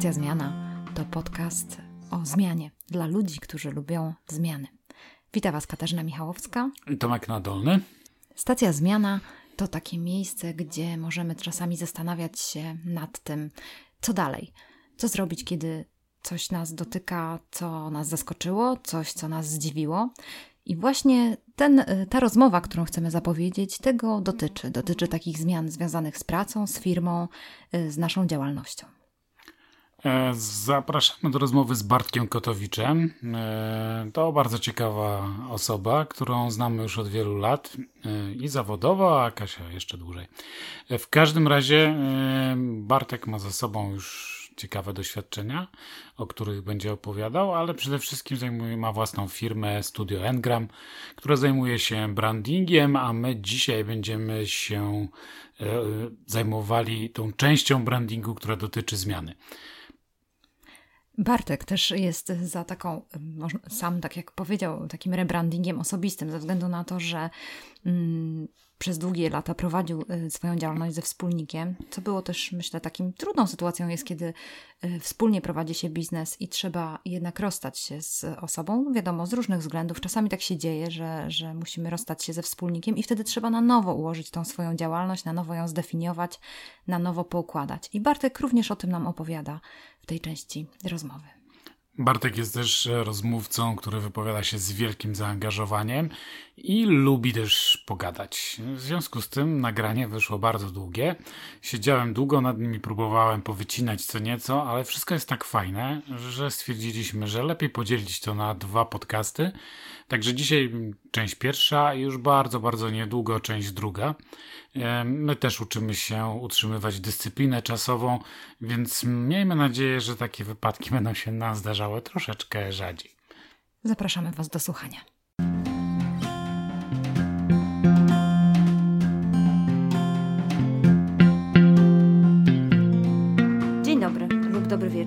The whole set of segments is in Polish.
Stacja Zmiana to podcast o zmianie dla ludzi, którzy lubią zmiany. Witam Was Katarzyna Michałowska i Tomek Nadolny. Stacja Zmiana to takie miejsce, gdzie możemy czasami zastanawiać się nad tym, co dalej. Co zrobić, kiedy coś nas dotyka, co nas zaskoczyło, coś, co nas zdziwiło. I właśnie ten, ta rozmowa, którą chcemy zapowiedzieć, tego dotyczy. Dotyczy takich zmian związanych z pracą, z firmą, z naszą działalnością. E, zapraszamy do rozmowy z Bartkiem Kotowiczem. E, to bardzo ciekawa osoba, którą znamy już od wielu lat e, i zawodowo, a Kasia jeszcze dłużej. W każdym razie Bartek ma za sobą już ciekawe doświadczenia, o których będzie opowiadał, ale przede wszystkim zajmuje, ma własną firmę Studio Engram, która zajmuje się brandingiem, a my dzisiaj będziemy się zajmowali tą częścią brandingu, która dotyczy zmiany. Bartek też jest za taką, sam tak jak powiedział, takim rebrandingiem osobistym, ze względu na to, że mm, przez długie lata prowadził y, swoją działalność ze wspólnikiem, co było też, myślę, takim trudną sytuacją jest, kiedy y, wspólnie prowadzi się biznes i trzeba jednak rozstać się z osobą, wiadomo, z różnych względów. Czasami tak się dzieje, że, że musimy rozstać się ze wspólnikiem i wtedy trzeba na nowo ułożyć tą swoją działalność, na nowo ją zdefiniować, na nowo poukładać. I Bartek również o tym nam opowiada w tej części rozmowy. Bartek jest też rozmówcą, który wypowiada się z wielkim zaangażowaniem i lubi też pogadać. W związku z tym nagranie wyszło bardzo długie. Siedziałem długo nad nim i próbowałem powycinać co nieco, ale wszystko jest tak fajne, że stwierdziliśmy, że lepiej podzielić to na dwa podcasty. Także dzisiaj część pierwsza i już bardzo, bardzo niedługo część druga. My też uczymy się utrzymywać dyscyplinę czasową, więc miejmy nadzieję, że takie wypadki będą się nam zdarzały troszeczkę rzadziej. Zapraszamy Was do słuchania.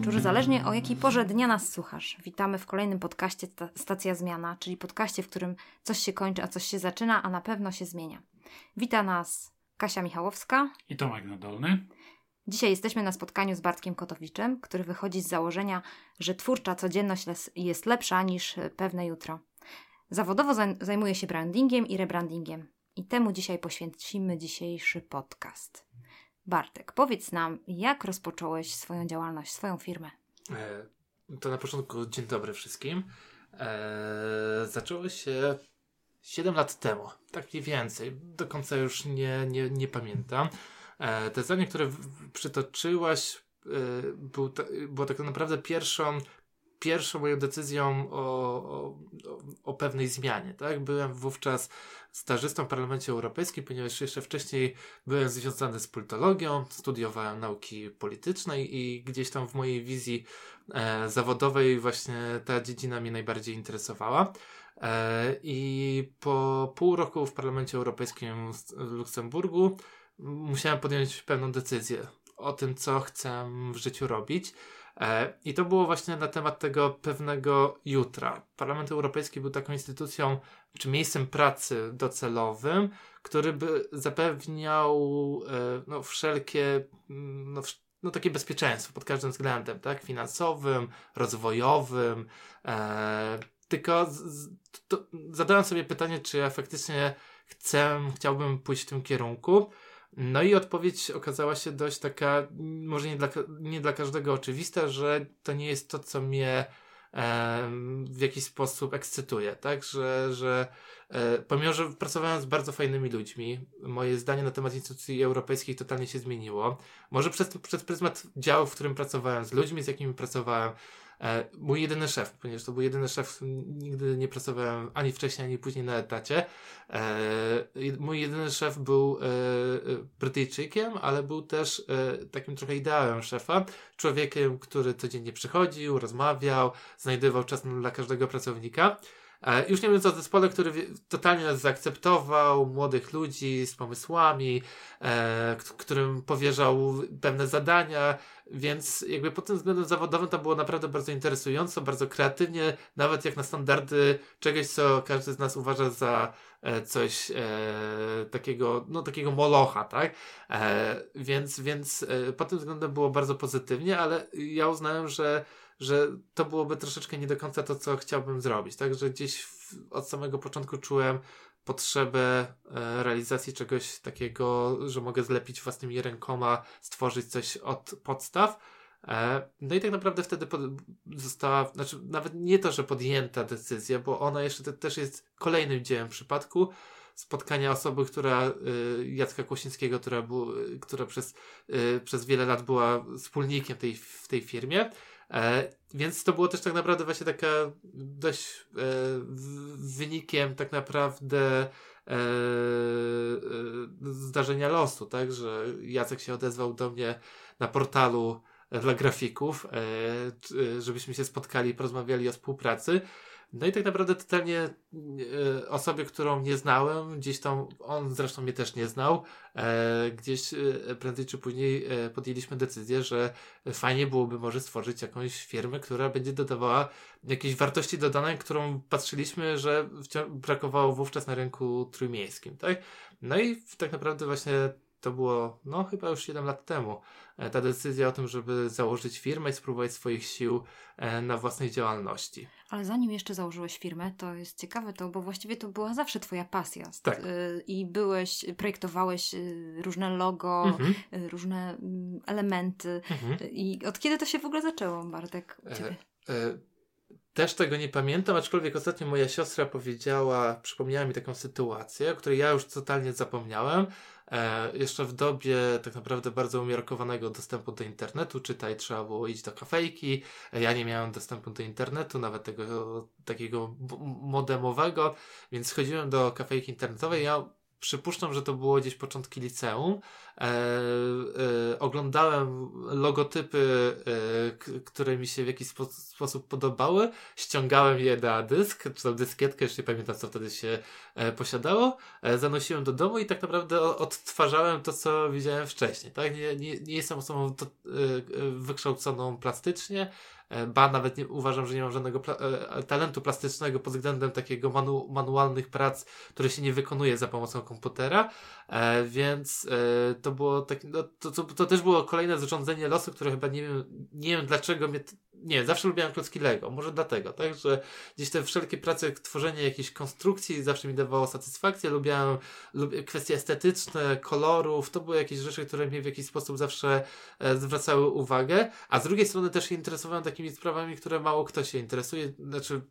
Wieczór, zależnie o jakiej porze dnia nas słuchasz. Witamy w kolejnym podcaście Stacja Zmiana, czyli podcaście, w którym coś się kończy, a coś się zaczyna, a na pewno się zmienia. Wita nas Kasia Michałowska i Tomek Nadolny. Dzisiaj jesteśmy na spotkaniu z Bartkiem Kotowiczem, który wychodzi z założenia, że twórcza codzienność jest lepsza niż pewne jutro. Zawodowo zajmuje się brandingiem i rebrandingiem. I temu dzisiaj poświęcimy dzisiejszy podcast. Bartek, powiedz nam, jak rozpocząłeś swoją działalność, swoją firmę? E, to na początku dzień dobry wszystkim. E, zaczęło się 7 lat temu, tak mniej więcej. Do końca już nie, nie, nie pamiętam. E, te zdanie, które przytoczyłaś, e, był ta, było tak naprawdę pierwszą, pierwszą moją decyzją o, o, o, pewnej zmianie. Tak? Byłem wówczas stażystą w Parlamencie Europejskim, ponieważ jeszcze wcześniej byłem związany z politologią, studiowałem nauki polityczne i gdzieś tam w mojej wizji e, zawodowej właśnie ta dziedzina mnie najbardziej interesowała. E, I po pół roku w Parlamencie Europejskim w Luksemburgu musiałem podjąć pewną decyzję o tym, co chcę w życiu robić. E, I to było właśnie na temat tego pewnego jutra. Parlament Europejski był taką instytucją, czy miejscem pracy docelowym, który by zapewniał e, no, wszelkie no, no, takie bezpieczeństwo pod każdym względem, tak? Finansowym, rozwojowym, e, tylko z, to, zadałem sobie pytanie, czy ja faktycznie chcę, chciałbym pójść w tym kierunku. No i odpowiedź okazała się dość taka, może nie dla, nie dla każdego oczywista, że to nie jest to, co mnie e, w jakiś sposób ekscytuje, tak? Że, że e, pomimo, że pracowałem z bardzo fajnymi ludźmi, moje zdanie na temat instytucji europejskich totalnie się zmieniło. Może przez, przez pryzmat działu, w którym pracowałem, z ludźmi, z jakimi pracowałem, mój jedyny szef, ponieważ to był jedyny szef, nigdy nie pracowałem ani wcześniej, ani później na etacie. E, mój jedyny szef był e, Brytyjczykiem, ale był też takim trochę ideałem szefa. Człowiekiem, który codziennie przychodził, rozmawiał, znajdował czas dla każdego pracownika. E, już nie mówiąc o zespole, który totalnie zaakceptował młodych ludzi z pomysłami, e, którym powierzał pewne zadania, więc jakby pod tym względem zawodowym to było naprawdę bardzo interesująco, bardzo kreatywnie, nawet jak na standardy czegoś, co każdy z nas uważa za e, coś takiego, no takiego molocha, tak? Więc, więc pod tym względem było bardzo pozytywnie, ale ja uznałem, że że to byłoby troszeczkę nie do końca to, co chciałbym zrobić. Także gdzieś w, od samego początku czułem potrzebę e, realizacji czegoś takiego, że mogę zlepić własnymi rękoma, stworzyć coś od podstaw. E, no i tak naprawdę wtedy pod, została, znaczy nawet nie to, że podjęta decyzja, bo ona jeszcze te, też jest kolejnym dziełem przypadku spotkania osoby, która y, Jacka Kłosińskiego, która, był, która przez, y, przez wiele lat była wspólnikiem tej, w tej firmie. E, więc to było też tak naprawdę właśnie taka dość e, wynikiem tak naprawdę e, e, zdarzenia losu, tak, że Jacek się odezwał do mnie na portalu dla grafików, e, żebyśmy się spotkali i porozmawiali o współpracy. No i tak naprawdę totalnie e, osobie, którą nie znałem, gdzieś tam, on zresztą mnie też nie znał, e, gdzieś e, prędzej czy później podjęliśmy decyzję, że fajnie byłoby może stworzyć jakąś firmę, która będzie dodawała jakiejś wartości dodanej, którą patrzyliśmy, że brakowało wówczas na rynku trójmiejskim, tak? No i tak naprawdę właśnie to było, no chyba już 7 lat temu, e, ta decyzja o tym, żeby założyć firmę i spróbować swoich sił e, na własnej działalności. Ale zanim jeszcze założyłeś firmę, to jest ciekawe to, bo właściwie to była zawsze twoja pasja. Tak. Y, I byłeś, projektowałeś różne logo, mhm. Różne mm, elementy. Mhm. I od kiedy to się w ogóle zaczęło, Bartek, u ciebie? E, e, też tego nie pamiętam, aczkolwiek ostatnio moja siostra powiedziała, przypomniała mi taką sytuację, o której ja już totalnie zapomniałem, E, jeszcze w dobie tak naprawdę bardzo umiarkowanego dostępu do internetu, czytaj, trzeba było iść do kafejki. E, ja nie miałem dostępu do internetu, nawet tego takiego modemowego, więc chodziłem do kafejki internetowej. Ja przypuszczam, że to było gdzieś początki liceum. E, e, oglądałem logotypy, e, które mi się w jakiś spo, sposób podobały. Ściągałem je na dysk, czy tam dyskietkę, już nie pamiętam, co wtedy się e, posiadało. E, zanosiłem do domu i tak naprawdę odtwarzałem to, co widziałem wcześniej. Tak? Nie, nie, nie jestem osobą to, e, wykształconą plastycznie, ba, nawet nie, uważam, że nie mam żadnego pla e, talentu plastycznego pod względem takiego manu manualnych prac, które się nie wykonuje za pomocą komputera, e, więc e, to było tak, no, to, to, to, też było kolejne zarządzenie losu, które chyba nie wiem, nie wiem dlaczego mnie, nie, zawsze lubiłem klocki Lego, może dlatego, tak, że gdzieś te wszelkie prace, tworzenie jakiejś konstrukcji zawsze mi dawało satysfakcję, lubiłem, lubię kwestie estetyczne, kolorów, to były jakieś rzeczy, które mnie w jakiś sposób zawsze e, zwracały uwagę, a z drugiej strony też się interesowałem takimi sprawami, które mało kto się interesuje, znaczy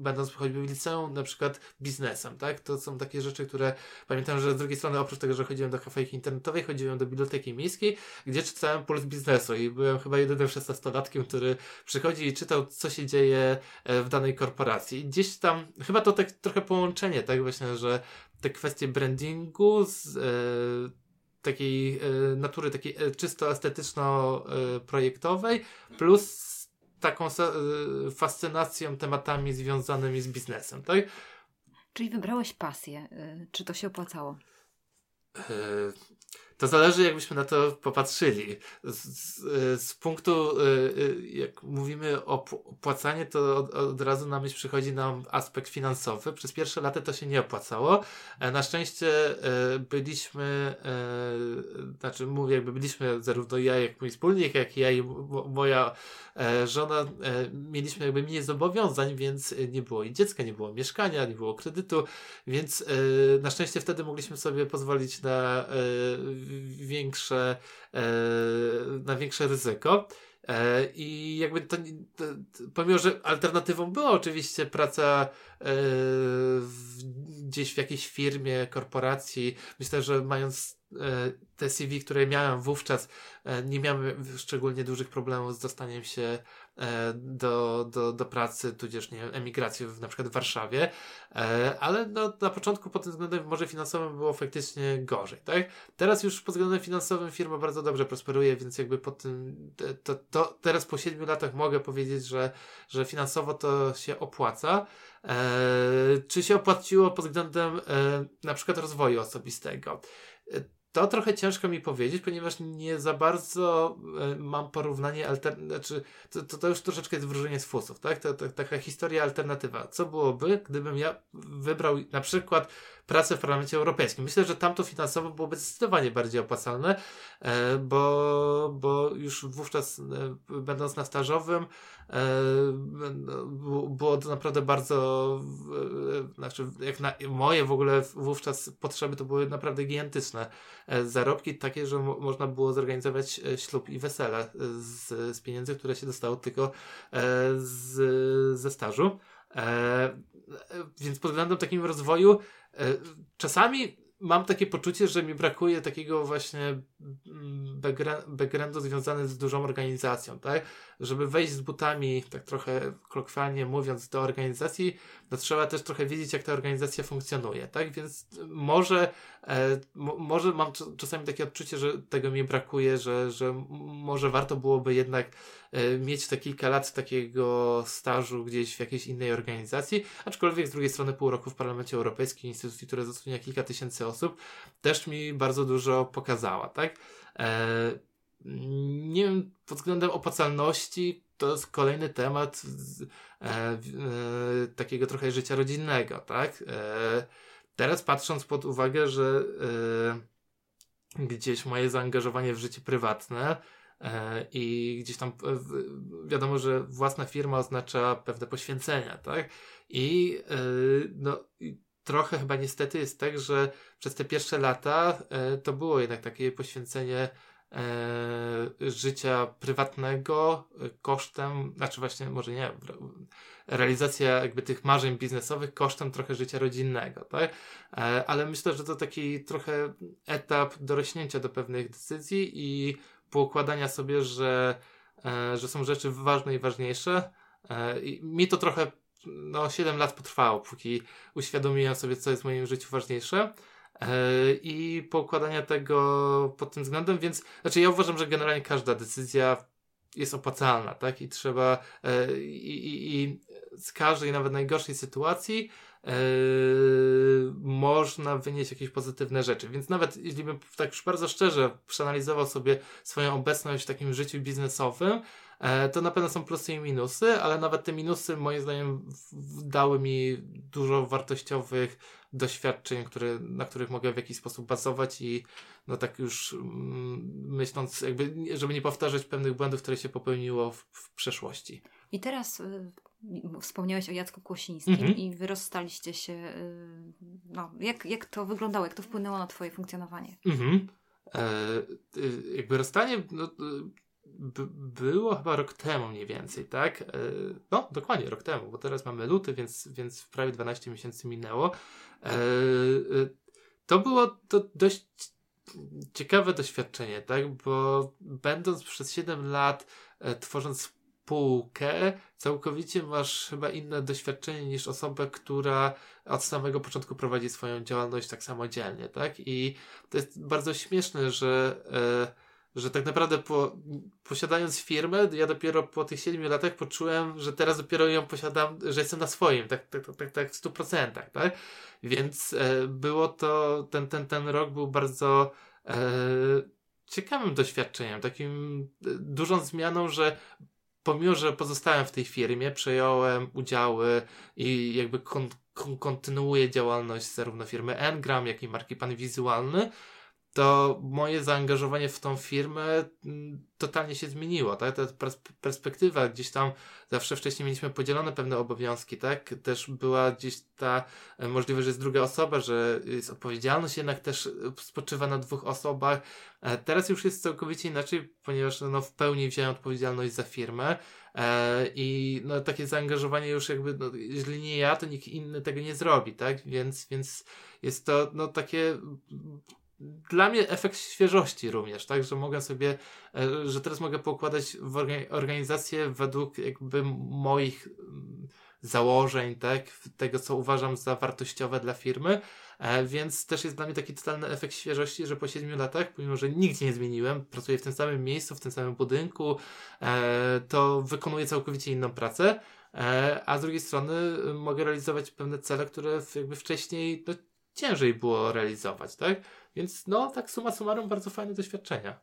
będąc choćby w liceum, na przykład biznesem, tak, to są takie rzeczy, które pamiętam, że z drugiej strony oprócz tego, że chodziłem do kafejki internetowej, chodziłem do biblioteki miejskiej, gdzie czytałem puls biznesu i byłem chyba jedynym szesnastolatkiem, który przychodzi i czytał, co się dzieje e, w danej korporacji. Gdzieś tam, chyba to tak trochę połączenie, tak właśnie, że te kwestie brandingu z e, takiej e, natury takiej e, czysto estetyczno-projektowej plus taką e, fascynacją tematami związanymi z biznesem, tak? Czyli wybrałeś pasję. Czy to się opłacało? To zależy, jakbyśmy na to popatrzyli. Z, z, z punktu, y, y, jak mówimy o opłacaniu, to od, od, razu na myśl przychodzi nam aspekt finansowy. Przez pierwsze lata to się nie opłacało. E, na szczęście byliśmy, znaczy mówię, jakby byliśmy zarówno ja, jak mój wspólnik, jak ja i moja żona, mieliśmy jakby mniej zobowiązań, więc nie było i dziecka, nie było mieszkania, nie było kredytu, więc na szczęście wtedy mogliśmy sobie pozwolić na większe, e, na większe ryzyko. E, I jakby to, pomimo, że alternatywą była oczywiście praca e, w, gdzieś w jakiejś firmie, korporacji, myślę, że mając te CV, które miałem wówczas, nie miałem szczególnie dużych problemów z dostaniem się e, do, do, do pracy, tudzież nie emigracji w na przykład w Warszawie, e, ale no, na początku pod tym względem może finansowym było faktycznie gorzej, tak? Teraz już pod względem finansowym firma bardzo dobrze prosperuje, więc jakby po tym, to, to teraz po siedmiu latach mogę powiedzieć, że, że finansowo to się opłaca. czy się opłaciło pod względem na przykład rozwoju osobistego? To trochę ciężko mi powiedzieć, ponieważ nie za bardzo e, mam porównanie altern... Znaczy, to, to, to, już troszeczkę jest wróżenie z fusów, tak? To, to, taka historia alternatywa. Co byłoby, gdybym ja wybrał na przykład pracę w Parlamencie Europejskim? Myślę, że tamto finansowo byłoby zdecydowanie bardziej opłacalne, e, bo, bo już wówczas, e, będąc na stażowym, było to naprawdę bardzo, znaczy, jak na moje w ogóle wówczas potrzeby to były naprawdę gigantyczne E, zarobki takie, że mo można było zorganizować e, ślub i wesele e, z, z pieniędzy, które się dostało tylko z, ze stażu. Więc pod względem takim rozwoju czasami mam takie poczucie, że mi brakuje takiego właśnie mm, backgroundu związanego z dużą organizacją, tak? Żeby wejść z butami, tak trochę kolokwialnie mówiąc, do organizacji, to trzeba też trochę wiedzieć, jak ta organizacja funkcjonuje, tak? Więc może, e, może mam czasami takie odczucie, że tego mi brakuje, że, że może warto byłoby jednak e, mieć te kilka lat takiego stażu gdzieś w jakiejś innej organizacji, aczkolwiek z drugiej strony pół roku w Parlamencie Europejskim, instytucji, która zatrudnia kilka tysięcy osób, też mi bardzo dużo pokazała, tak? E, nie wiem, pod względem opłacalności to jest kolejny temat e, e, takiego trochę życia rodzinnego, tak? E, teraz patrząc pod uwagę, że e, gdzieś moje zaangażowanie w życie prywatne e, i gdzieś tam wiadomo, że własna firma oznacza pewne poświęcenia, tak? I no trochę chyba niestety jest tak, że przez te pierwsze lata to było jednak takie poświęcenie e, życia prywatnego e, kosztem, znaczy właśnie może nie, realizacja jakby tych marzeń biznesowych kosztem trochę życia rodzinnego, tak? E, ale myślę, że to taki trochę etap dorośnięcia do pewnych decyzji i poukładania sobie, że, e, że są rzeczy ważne i ważniejsze. E, I mi to trochę no 7 lat potrwało, póki uświadomiłem sobie, co jest w moim życiu ważniejsze. E, i poukładania tego pod tym względem, więc znaczy ja uważam, że generalnie każda decyzja jest opłacalna, tak? I trzeba e, i, i, i z każdej, nawet najgorszej sytuacji e, można wynieść jakieś pozytywne rzeczy. Więc nawet jeśli bym tak już bardzo szczerze przeanalizował sobie swoją obecność w takim życiu biznesowym, to na pewno są plusy i minusy, ale nawet te minusy moim zdaniem dały mi dużo wartościowych doświadczeń, które, na których mogę w jakiś sposób bazować i no tak już mm, myśląc, jakby, żeby nie powtarzać pewnych błędów, które się popełniło w, w przeszłości. I teraz y, wspomniałeś o Jacku Kłosińskim mm -hmm. i wy rozstaliście się. Y, no, jak, jak to wyglądało, jak to wpłynęło na twoje funkcjonowanie? Mm -hmm. e, y, jakby rozstanie no, było chyba rok temu mniej więcej, tak? E, no, dokładnie rok temu, bo teraz mamy luty, więc, więc prawie 12 miesięcy minęło. E, e, to było to dość ciekawe doświadczenie, tak? Bo będąc przez 7 lat, tworząc spółkę, całkowicie masz chyba inne doświadczenie niż osoba, która od samego początku prowadzi swoją działalność tak samodzielnie, tak? I to jest bardzo śmieszne, że że tak naprawdę po, posiadając firmę, ja dopiero po tych siedmiu latach poczułem, że teraz dopiero ją posiadam, że jestem na swoim, tak, tak, tak, tak, tak w stu procentach, tak? Więc e, było to, ten, ten, ten rok był bardzo e, ciekawym doświadczeniem, takim e, dużą zmianą, że pomimo, że pozostałem w tej firmie, przejąłem udziały i jakby kon, kon, kontynuuję działalność zarówno firmy Engram, jak i marki Pan Wizualny, to moje zaangażowanie w tą firmę mm, totalnie się zmieniło, tak? Ta perspektywa gdzieś tam, zawsze wcześniej mieliśmy podzielone pewne obowiązki, tak? Też była gdzieś ta e, możliwość, że jest druga osoba, że jest odpowiedzialność jednak też spoczywa na dwóch osobach. E, teraz już jest całkowicie inaczej, ponieważ no, w pełni wziąłem odpowiedzialność za firmę e, i no, takie zaangażowanie już jakby, no, jeżeli nie ja, to nikt inny tego nie zrobi, tak? Więc, więc jest to no, takie dla mnie efekt świeżości również, tak, że mogę sobie, e, że teraz mogę pokładać organizację według jakby moich mm, założeń, tak, tego co uważam za wartościowe dla firmy, e, więc też jest dla mnie taki totalny efekt świeżości, że po siedmiu latach, pomimo że nigdzie nie zmieniłem, pracuję w tym samym miejscu, w tym samym budynku, e, to wykonuję całkowicie inną pracę, a z drugiej strony mogę realizować pewne cele, które jakby wcześniej no, ciężej było realizować, tak? Więc no, tak suma summarum, bardzo fajne doświadczenia.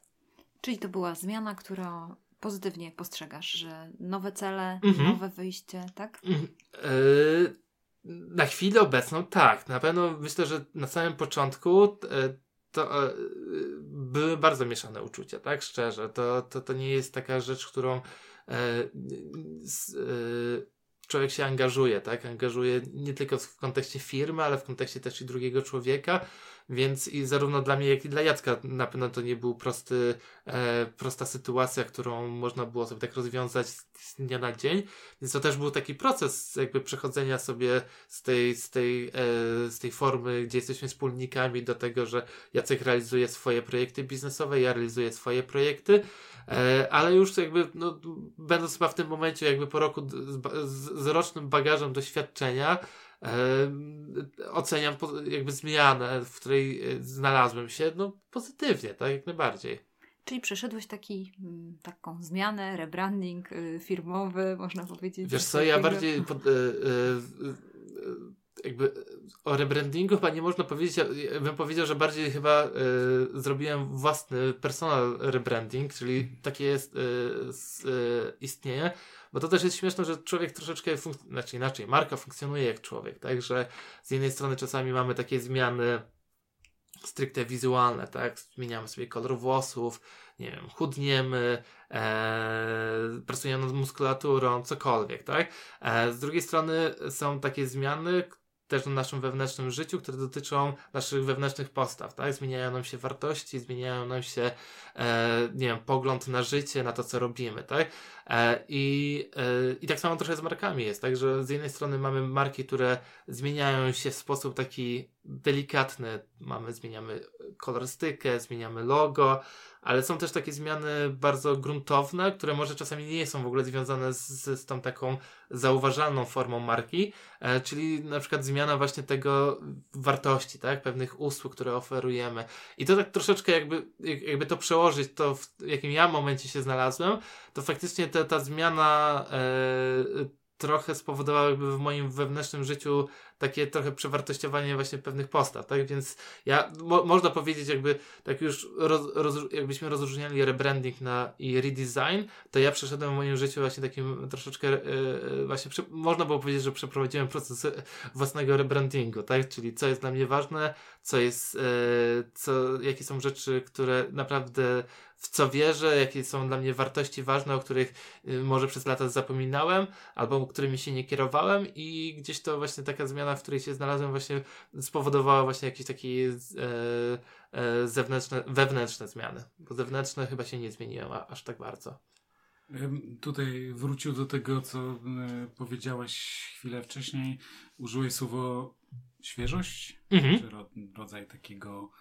Czyli to była zmiana, która pozytywnie postrzegasz, że nowe cele, mhm. nowe wyjście, tak? Mhm. Yy, na chwilę obecną tak. Na pewno myślę, że na samym początku yy, to yy, były bardzo mieszane uczucia, tak? Szczerze. To, to, to nie jest taka rzecz, którą człowiek się angażuje, tak? Angażuje nie tylko w kontekście firmy, ale w kontekście też i drugiego człowieka. Więc i zarówno dla mnie, jak i dla Jacka na pewno to nie był prosty, e, prosta sytuacja, którą można było sobie tak rozwiązać z dnia na dzień. Więc to też był taki proces jakby przechodzenia sobie z tej, z tej, e, z tej formy, gdzie jesteśmy wspólnikami do tego, że Jacek realizuje swoje projekty biznesowe, ja realizuję swoje projekty. E, ale już jakby, no, będąc chyba w tym momencie, jakby po roku z, z, rocznym bagażem doświadczenia, oceniam jakby zmianę, w której e, znalazłem się, no pozytywnie, tak, jak najbardziej. Czyli przeszedłeś taki, mm, taką zmianę, rebranding y, firmowy, można powiedzieć. Wiesz co, ja bardziej pod, y, y, jakby o rebrandingu chyba nie można powiedzieć, bym powiedział, że bardziej chyba y, zrobiłem własny personal rebranding, czyli takie jest, y, istnieje, bo to też jest śmieszne, że człowiek troszeczkę, funk- znaczy inaczej, marka funkcjonuje jak człowiek, także z jednej strony czasami mamy takie zmiany stricte wizualne, tak, zmieniamy sobie kolor włosów, nie wiem, chudniemy, e, pracujemy nad muskulaturą, cokolwiek, tak? E, z drugiej strony są takie zmiany, też na naszym wewnętrznym życiu, które dotyczą naszych wewnętrznych postaw, tak? Zmieniają nam się wartości, zmieniają nam się, e, nie wiem, pogląd na życie, na to, co robimy, tak? E, i, e, I tak samo trochę z markami jest, tak? Że z jednej strony mamy marki, które zmieniają się w sposób taki delikatny, mamy, zmieniamy kolorystykę, zmieniamy logo, ale są też takie zmiany bardzo gruntowne, które może czasami nie są w ogóle związane z, z tą taką zauważalną formą marki, e, czyli na przykład zmiana właśnie tego wartości, tak, pewnych usług, które oferujemy. I to tak troszeczkę jakby, jakby to przełożyć, to w jakim ja momencie się znalazłem, to faktycznie ta, ta zmiana e, trochę spowodowało jakby w moim wewnętrznym życiu takie trochę przewartościowanie właśnie pewnych postaw, tak? Więc ja, mo, można powiedzieć jakby, tak już roz, roz, jakbyśmy rozróżniali rebranding na i redesign, to ja przeszedłem w moim życiu właśnie takim troszeczkę yy, właśnie, można było powiedzieć, że przeprowadziłem proces własnego rebrandingu, tak? Czyli co jest dla mnie ważne, co jest, yy, co, jakie są rzeczy, które naprawdę w co wierzę, jakie są dla mnie wartości ważne, o których y, może przez lata zapominałem, albo którymi się nie kierowałem i gdzieś to właśnie taka zmiana, w której się znalazłem właśnie spowodowała właśnie jakieś takie e, e, zewnętrzne, wewnętrzne zmiany, bo zewnętrzne chyba się nie zmieniłem aż tak bardzo. Tutaj wrócił do tego, co e, powiedziałeś chwilę wcześniej. Użyłeś słowo świeżość, mhm. czy rodzaj takiego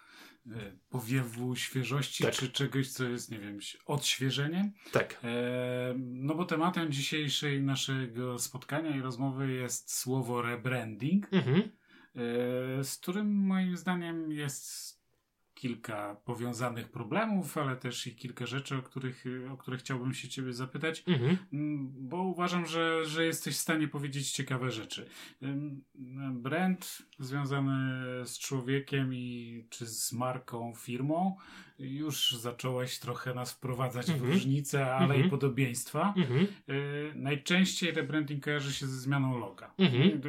E, powiewu świeżości, tak. czy czegoś, co jest, nie wiem, odświeżeniem. Tak. E, no bo tematem dzisiejszej naszego spotkania i rozmowy jest słowo rebranding, mhm. e, z którym moim zdaniem jest kilka powiązanych problemów, ale też i kilka rzeczy, o których, o które chciałbym się Ciebie zapytać, mhm. Mm, bo uważam, że, że jesteś w stanie powiedzieć ciekawe rzeczy. Brand związany z człowiekiem i czy z marką, firmą już zacząłeś trochę nas wprowadzać mhm. w różnice, ale mhm. i podobieństwa. Mhm. Y, najczęściej rebranding kojarzy się ze zmianą loga. Mhm.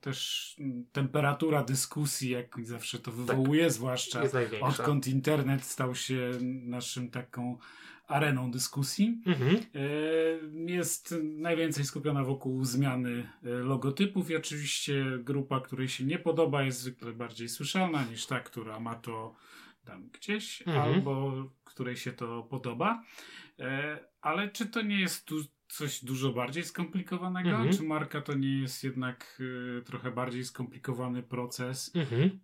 Też temperatura dyskusji, jak zawsze to wywołuje, tak. zwłaszcza odkąd internet stał się naszym taką areną dyskusji. Mhm. Y, jest najwięcej skupiona wokół zmiany y, logotypów i oczywiście grupa, której się nie podoba jest zwykle bardziej słyszalna niż ta, która ma to tam gdzieś, mhm. albo której się to podoba. E, ale czy to nie jest tu coś dużo bardziej skomplikowanego? Mhm. Czy marka to nie jest jednak y, trochę bardziej skomplikowany proces? Mhm.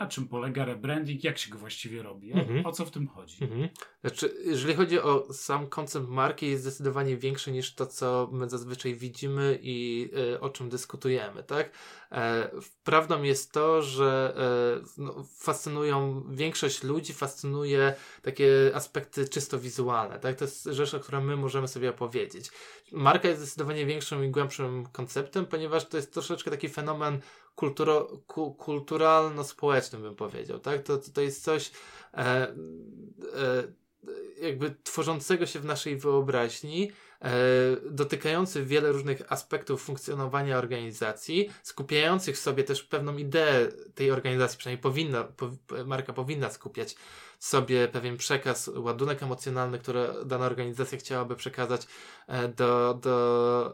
Na czym polega rebranding, jak się go właściwie robi, Mhm. o co w tym chodzi. Mhm. Znaczy, jeżeli chodzi o sam koncept marki, jest zdecydowanie większy niż to, co my zazwyczaj widzimy i e, o czym dyskutujemy, tak? E, prawdą jest to, że e, no, fascynują większość ludzi, fascynuje takie aspekty czysto wizualne, tak? To jest rzecz, o której my możemy sobie opowiedzieć. Marka jest zdecydowanie większym i głębszym konceptem, ponieważ to jest troszeczkę taki fenomen kulturo, ku, kulturalno-społeczny, bym powiedział, tak? To, to, jest coś e, e, jakby tworzącego się w naszej wyobraźni, e, dotykający wiele różnych aspektów funkcjonowania organizacji, skupiających w sobie też pewną ideę tej organizacji, przynajmniej powinna, po, marka powinna skupiać sobie pewien przekaz, ładunek emocjonalny, który dana organizacja chciałaby przekazać e, do, do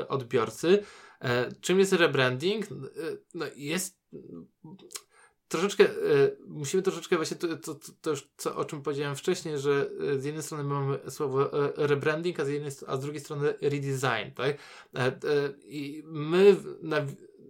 e, odbiorcy. E, czym jest rebranding? E, no jest troszeczkę, e, musimy troszeczkę właśnie to, to, to, już co, o czym powiedziałem wcześniej, że z jednej strony mamy słowo rebranding, a z, jednej, a z drugiej strony redesign, tak? I my na,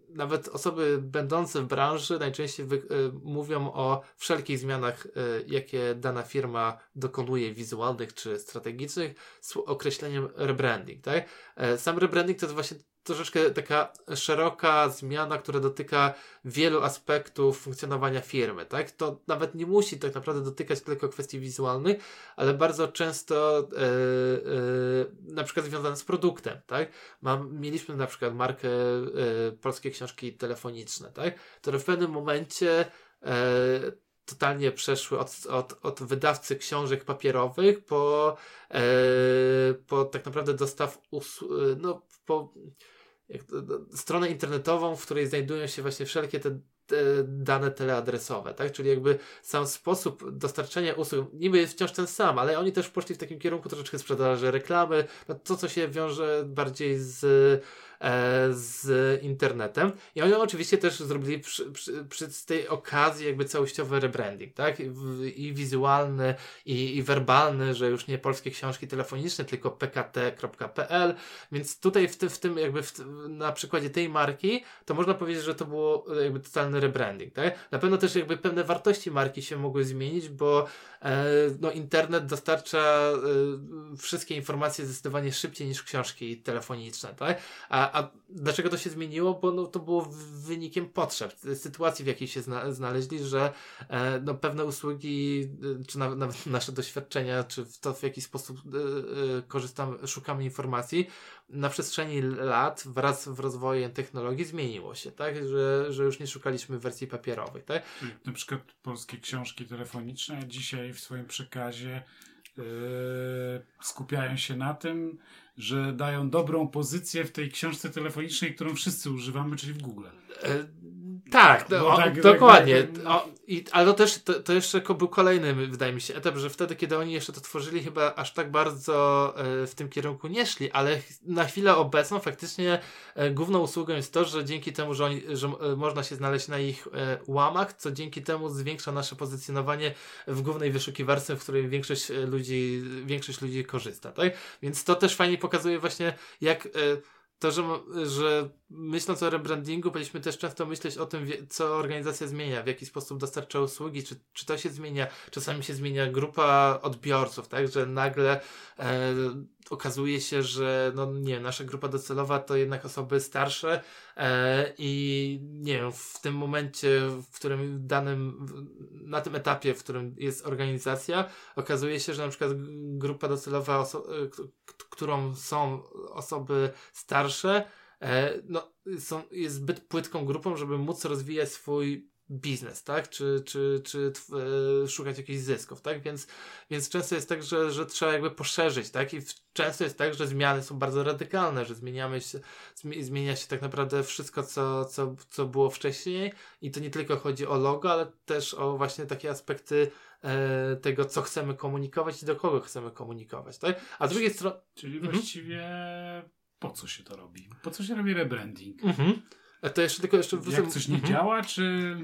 nawet osoby będące w branży najczęściej wy, mówią o wszelkich zmianach, jakie dana firma dokonuje, wizualnych czy strategicznych, z określeniem rebranding, tak? Sam rebranding to jest właśnie troszeczkę taka szeroka zmiana, która dotyka wielu aspektów funkcjonowania firmy, tak? To nawet nie musi tak naprawdę dotykać tylko kwestii wizualnych, ale bardzo często e, e, na przykład związane z produktem, tak? Mam, mieliśmy na przykład markę e, polskie książki telefoniczne, tak? Które w pewnym momencie totalnie przeszły od, od, od wydawcy książek papierowych po, e, po tak naprawdę dostaw usług, no po jak to, stronę internetową, w której znajdują się właśnie wszelkie te, dane teleadresowe, tak? Czyli jakby sam sposób dostarczenia usług niby jest wciąż ten sam, ale oni też poszli w takim kierunku troszeczkę sprzedaży reklamy, no to co się wiąże bardziej z z internetem. I oni oczywiście też zrobili przy, przy, przy tej okazji jakby całościowy rebranding, tak? I, wizualny, i, i werbalny, że już nie polskie książki telefoniczne, tylko pkt.pl. Więc tutaj w tym, w tym jakby w, na przykładzie tej marki, to można powiedzieć, że to było jakby totalny rebranding, tak? Na pewno też jakby pewne wartości marki się mogły zmienić, bo e, no, internet dostarcza e, wszystkie informacje zdecydowanie szybciej niż książki telefoniczne, tak? A, a dlaczego to się zmieniło? Bo no, to było wynikiem potrzeb, sytuacji, w jakiej się zna, znaleźli, że e, no, pewne usługi, czy na, nawet nasze doświadczenia, czy w to, w jaki sposób e, e, korzystamy, szukamy informacji, na przestrzeni lat wraz w rozwojem technologii zmieniło się, tak? Że, że już nie szukaliśmy wersji papierowych, tak? Na przykład polskie książki telefoniczne dzisiaj w swoim przekazie yy, skupiają się na tym, że dają dobrą pozycję w tej książce telefonicznej, którą wszyscy używamy, czyli w Google. Tak, no, o, tak, dokładnie. Tak, o, i, ale to też to, to jeszcze był kolejny, wydaje mi się, etap, że wtedy, kiedy oni jeszcze to tworzyli, chyba aż tak bardzo e, w tym kierunku nie szli, ale na chwilę obecną faktycznie e, główną usługą jest to, że dzięki temu, że, oni, że e, można się znaleźć na ich łamach, co dzięki temu zwiększa nasze pozycjonowanie w głównej wyszukiwarce, w której większość ludzi, większość ludzi korzysta, tak? Więc to też fajnie pokazuje właśnie, jak to, że, że myśląc o rebrandingu, powinniśmy też często myśleć o tym, co organizacja zmienia, w jaki sposób dostarcza usługi, czy, czy to się zmienia. Czasami się zmienia grupa odbiorców, tak, że nagle e, okazuje się, że no nie, nasza grupa docelowa to jednak osoby starsze e, i nie wiem, w tym momencie, w którym danym, na tym etapie, w którym jest organizacja, okazuje się, że na przykład grupa docelowa, którą są osoby starsze, e, no, są, jest zbyt płytką grupą, żeby móc rozwijać swój biznes, tak? Czy, czy, czy e, szukać jakichś zysków, tak? Więc, więc często jest tak, że, że trzeba jakby poszerzyć, tak? I w, często jest tak, że zmiany są bardzo radykalne, że zmieniamy się, zmienia się tak naprawdę wszystko, co, co, co było wcześniej i to nie tylko chodzi o logo, ale też o właśnie takie aspekty e, tego, co chcemy komunikować i do kogo chcemy komunikować, tak? A z drugiej strony... Czyli mhm. Po co się to robi? Po co się robi rebranding? Mhm. To jeszcze tylko jeszcze Jak coś nie mhm. działa, czy...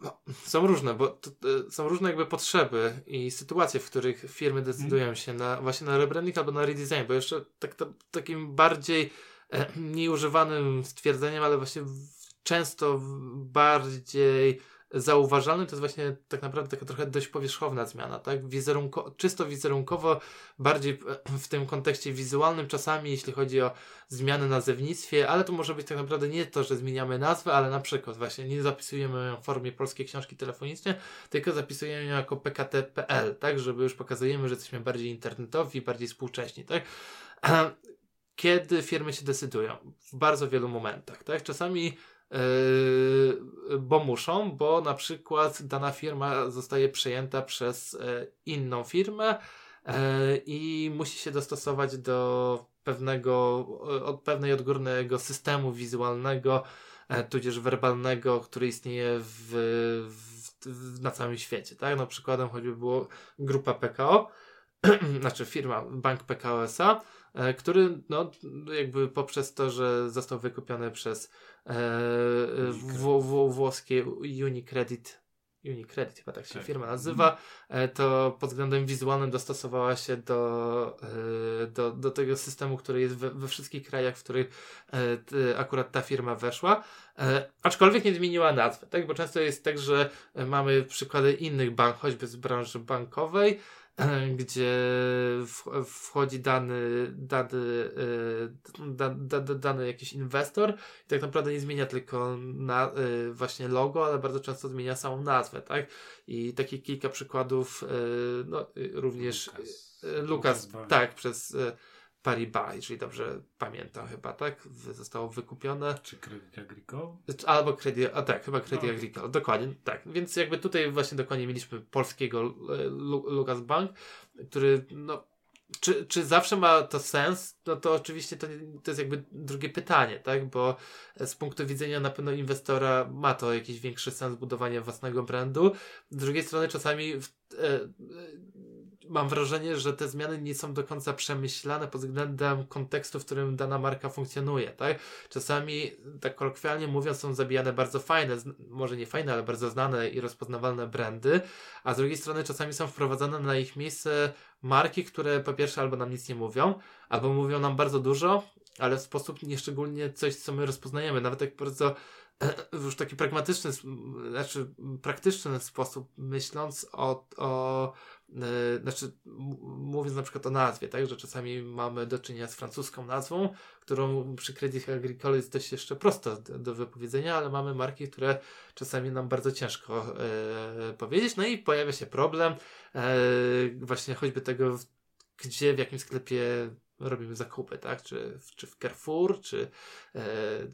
No, są różne, bo to, to, są różne jakby potrzeby i sytuacje, w których firmy decydują mhm. się na właśnie na rebranding albo na redesign, bo jeszcze tak, to, takim bardziej e, nieużywanym stwierdzeniem, ale właśnie w, często bardziej zauważalny, to jest właśnie tak naprawdę taka trochę dość powierzchowna zmiana, tak? Wizerunko, czysto wizerunkowo, bardziej w tym kontekście wizualnym czasami, jeśli chodzi o zmiany na nazewnictwie, ale to może być tak naprawdę nie to, że zmieniamy nazwę, ale na przykład właśnie nie zapisujemy ją w formie polskiej książki telefonicznej, tylko zapisujemy ją jako pkt.pl, tak? Żeby już pokazujemy, że jesteśmy bardziej internetowi, bardziej współcześni, tak? Kiedy firmy się decydują? W bardzo wielu momentach, tak? Czasami bo muszą, bo na przykład dana firma zostaje przejęta przez e, inną firmę e, i musi się dostosować do pewnego, od pewnej odgórnego systemu wizualnego, e, tudzież werbalnego, który istnieje w, w, na całym świecie. Tak? No, przykładem choćby było grupa PKO, znaczy firma Bank PKO SA, który no, jakby poprzez to, że został wykupiony przez e, w, w, włoskie Unicredit, Unicredit chyba tak się tak. firma nazywa, e, to pod względem wizualnym dostosowała się do, e, do, do tego systemu, który jest we, we wszystkich krajach, w których e, akurat ta firma weszła. Aczkolwiek nie zmieniła nazwy, tak? bo często jest tak, że mamy przykłady innych bank, choćby z branży bankowej, gdzie wchodzi dany, dany, da, da, dany jakiś inwestor i tak naprawdę nie zmienia tylko na, y, właśnie logo, ale bardzo często zmienia samą nazwę, tak? I takich kilka przykładów, y, no, y, również Lukas, tak, przez Paribas, jeżeli dobrze pamiętam chyba, tak? Zostało wykupione. Czy Credit Agricole? Albo Credit, a tak, chyba Credit no. Agricole, dokładnie, tak. Więc jakby tutaj właśnie dokładnie mieliśmy polskiego e, Lucas Bank, który no, czy, czy zawsze ma to sens? No to oczywiście to, to jest jakby drugie pytanie, tak? Bo z punktu widzenia na pewno inwestora ma to jakiś większy sens budowania własnego brandu. Z drugiej strony czasami w, e, e, mam wrażenie, że te zmiany nie są do końca przemyślane pod względem kontekstu, w którym dana marka funkcjonuje, tak? Czasami, tak kolokwialnie mówiąc, są zabijane bardzo fajne, może nie fajne, ale bardzo znane i rozpoznawalne brandy, a z drugiej strony czasami są wprowadzane na ich miejsce marki, które po pierwsze albo nam nic nie mówią, albo mówią nam bardzo dużo, ale w sposób nieszczególnie coś, co my rozpoznajemy. Nawet jak bardzo już taki pragmatyczny, znaczy praktyczny sposób myśląc o, o znaczy mówiąc na przykład o nazwie, tak, że czasami mamy do czynienia z francuską nazwą, którą przy Credit Agricole jest dość jeszcze prosto do, wypowiedzenia, ale mamy marki, które czasami nam bardzo ciężko yy, powiedzieć, no i pojawia się problem yy, właśnie choćby tego, gdzie, w jakim sklepie robimy zakupy, tak? Czy, czy w Carrefour, czy, e,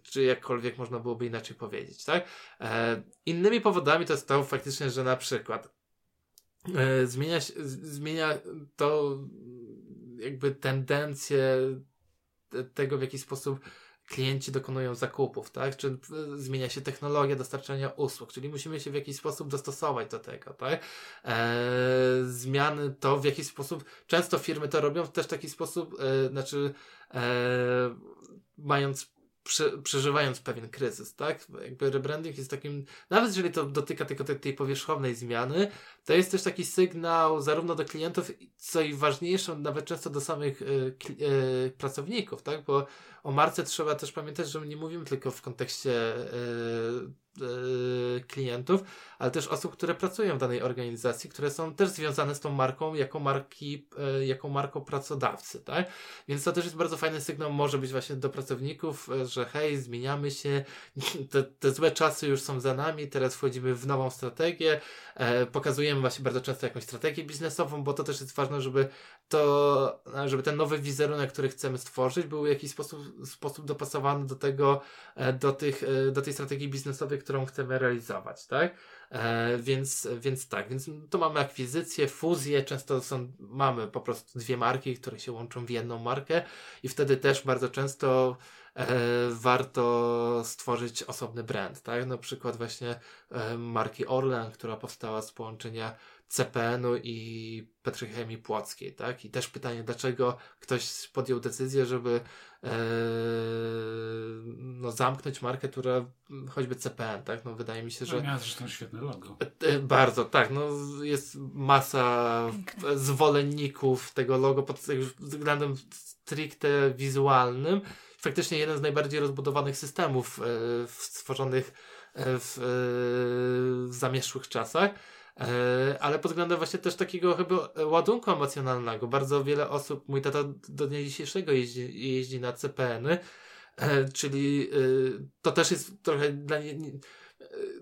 czy jakkolwiek można byłoby inaczej powiedzieć, tak? E, innymi powodami to jest to faktycznie, że na przykład e, zmienia, zmienia to jakby tendencję tego, w jaki sposób klienci dokonują zakupów, tak? Czy zmienia się technologia dostarczania usług, czyli musimy się w jakiś sposób dostosować do tego, tak? Eee, zmiany to w jakiś sposób, często firmy to robią w też taki sposób, e, znaczy e, mając prze, przeżywając pewien kryzys, tak? Jakby rebranding jest takim, nawet jeżeli to dotyka tylko tej, tej powierzchownej zmiany, to jest też taki sygnał zarówno do klientów, co i ważniejsze, nawet często do samych y, y, pracowników, tak? Bo o marce trzeba też pamiętać, że nie mówimy tylko w kontekście y, klientów, ale też osób, które pracują w danej organizacji, które są też związane z tą marką jako marki, jako marką pracodawcy, tak? Więc to też jest bardzo fajny sygnał, może być właśnie do pracowników, że hej, zmieniamy się, te, te złe czasy już są za nami, teraz wchodzimy w nową strategię, pokazujemy właśnie bardzo często jakąś strategię biznesową, bo to też jest ważne, żeby to, żeby ten nowy wizerunek, który chcemy stworzyć, był w jakiś sposób, sposób dopasowany do tego, e, do, tych, e, do tej strategii biznesowej, którą chcemy realizować, tak? E, więc, więc tak, więc to mamy akwizycję, fuzję, często są, mamy po prostu dwie marki, które się łączą w jedną markę i wtedy też bardzo często e, warto stworzyć osobny brand, tak? Na przykład właśnie e, marki Orlen, która powstała z połączenia CPN-u i Petrochemii Płockiej, tak? I też pytanie, dlaczego ktoś podjął decyzję, żeby e, no, zamknąć markę, która choćby CPN, tak? No wydaje mi się, że... No, miała zresztą świetne logo. E, e, bardzo, tak. No jest masa zwolenników tego logo pod względem stricte wizualnym. Faktycznie jeden z najbardziej rozbudowanych systemów e, stworzonych w, w zamieszłych czasach. Ale pod względem właśnie też takiego chyba ładunku emocjonalnego. Bardzo wiele osób, mój tata do dnia dzisiejszego jeździ, jeździ na CPN-y, czyli to też jest trochę dla nie,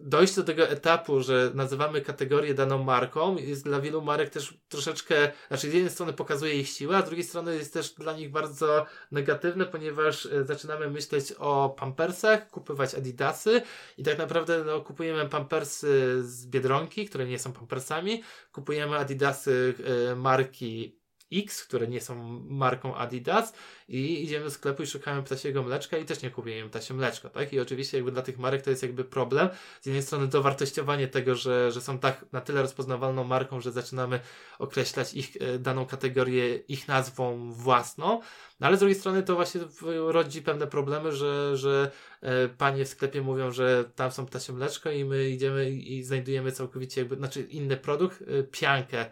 dojść do tego etapu, że nazywamy kategorię daną marką, jest dla wielu marek też troszeczkę, znaczy z jednej strony pokazuje ich siłę, a z drugiej strony jest też dla nich bardzo negatywne, ponieważ e, zaczynamy myśleć o pampersach, kupować adidasy i tak naprawdę no, kupujemy pampersy z Biedronki, które nie są pampersami, kupujemy adidasy e, marki X, które nie są marką Adidas i idziemy do sklepu i szukamy ptasiego mleczka i też nie kupujemy ptasie mleczko, tak? I oczywiście jakby dla tych marek to jest jakby problem. Z jednej strony dowartościowanie tego, że, że są tak na tyle rozpoznawalną marką, że zaczynamy określać ich e, daną kategorię ich nazwą własną, no ale z drugiej strony to właśnie rodzi pewne problemy, że, że e, panie w sklepie mówią, że tam są ptasie mleczko i my idziemy i znajdujemy całkowicie jakby, znaczy inny produkt, e, piankę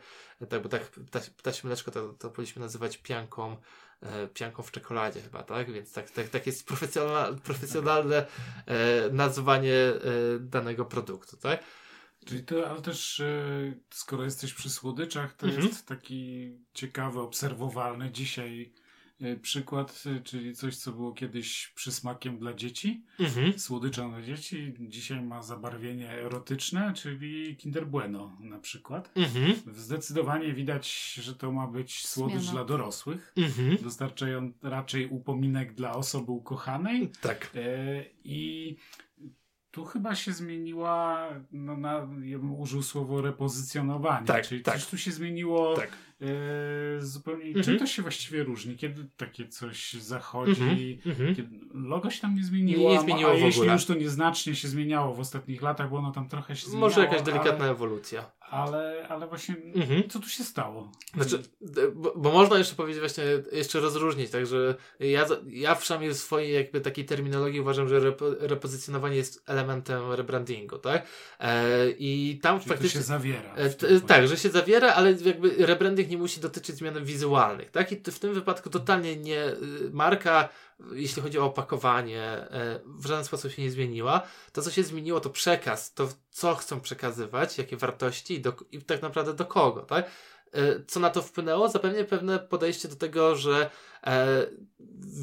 tak, bo tak ptasie mleczko to, to powinniśmy nazywać pianką, e, pianką w czekoladzie chyba, tak? Więc tak, tak, tak jest profesjonalne, profesjonalne e, nazwanie e, danego produktu, tak? Czyli to, ale też e, skoro jesteś przy słodyczach, to mhm. jest taki ciekawy, obserwowalny dzisiaj przykład, e, czyli coś, co było kiedyś przysmakiem dla dzieci, mhm. słodyczą dla dzieci, dzisiaj ma zabarwienie erotyczne, czyli Kinder Bueno na przykład. Mhm. Zdecydowanie widać, że to ma być słodycz Zmiana. dla dorosłych. Mhm. Dostarczają raczej upominek dla osoby ukochanej. Tak. E, I tu chyba się zmieniła, no na, ja bym użył słowo repozycjonowanie, tak, czyli tak. tu się zmieniło tak. E, zupełnie. Mhm. Czym to się właściwie różni? Kiedy takie coś zachodzi? Mhm. Kiedy logo się tam nie zmieniło, nie, nie zmieniło a, a jeśli już to nieznacznie się zmieniało w ostatnich latach, bo ono tam trochę się zmieniło. Może jakaś delikatna ale... ewolucja ale, ale właśnie mhm. co tu się stało? Znaczy, bo, bo, można jeszcze powiedzieć właśnie, jeszcze rozróżnić, także ja, ja przynajmniej w swojej jakby takiej terminologii uważam, że rep, repozycjonowanie jest elementem rebrandingu, tak? E, I tam Czyli faktycznie... To się zawiera. E, t, tak, że się zawiera, ale jakby rebranding nie musi dotyczyć zmian wizualnych, tak? I w tym wypadku totalnie nie, y, marka jeśli chodzi o opakowanie, e, w żaden sposób się nie zmieniła. To, co się zmieniło, to przekaz, to co chcą przekazywać, jakie wartości i, do, i tak naprawdę do kogo, tak? E, co na to wpłynęło? Zapewne pewne podejście do tego, że e,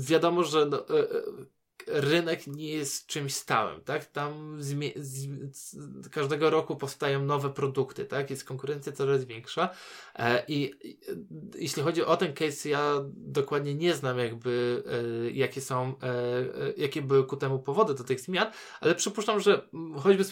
wiadomo, że no, rynek nie jest czymś stałym, tak? Tam każdego roku powstają nowe produkty, tak? Jest konkurencja coraz większa e, i jeśli chodzi o ten case, ja dokładnie nie znam jakby e, jakie są, e, e jakie były ku temu powody do tych zmian, ale przypuszczam, że choćby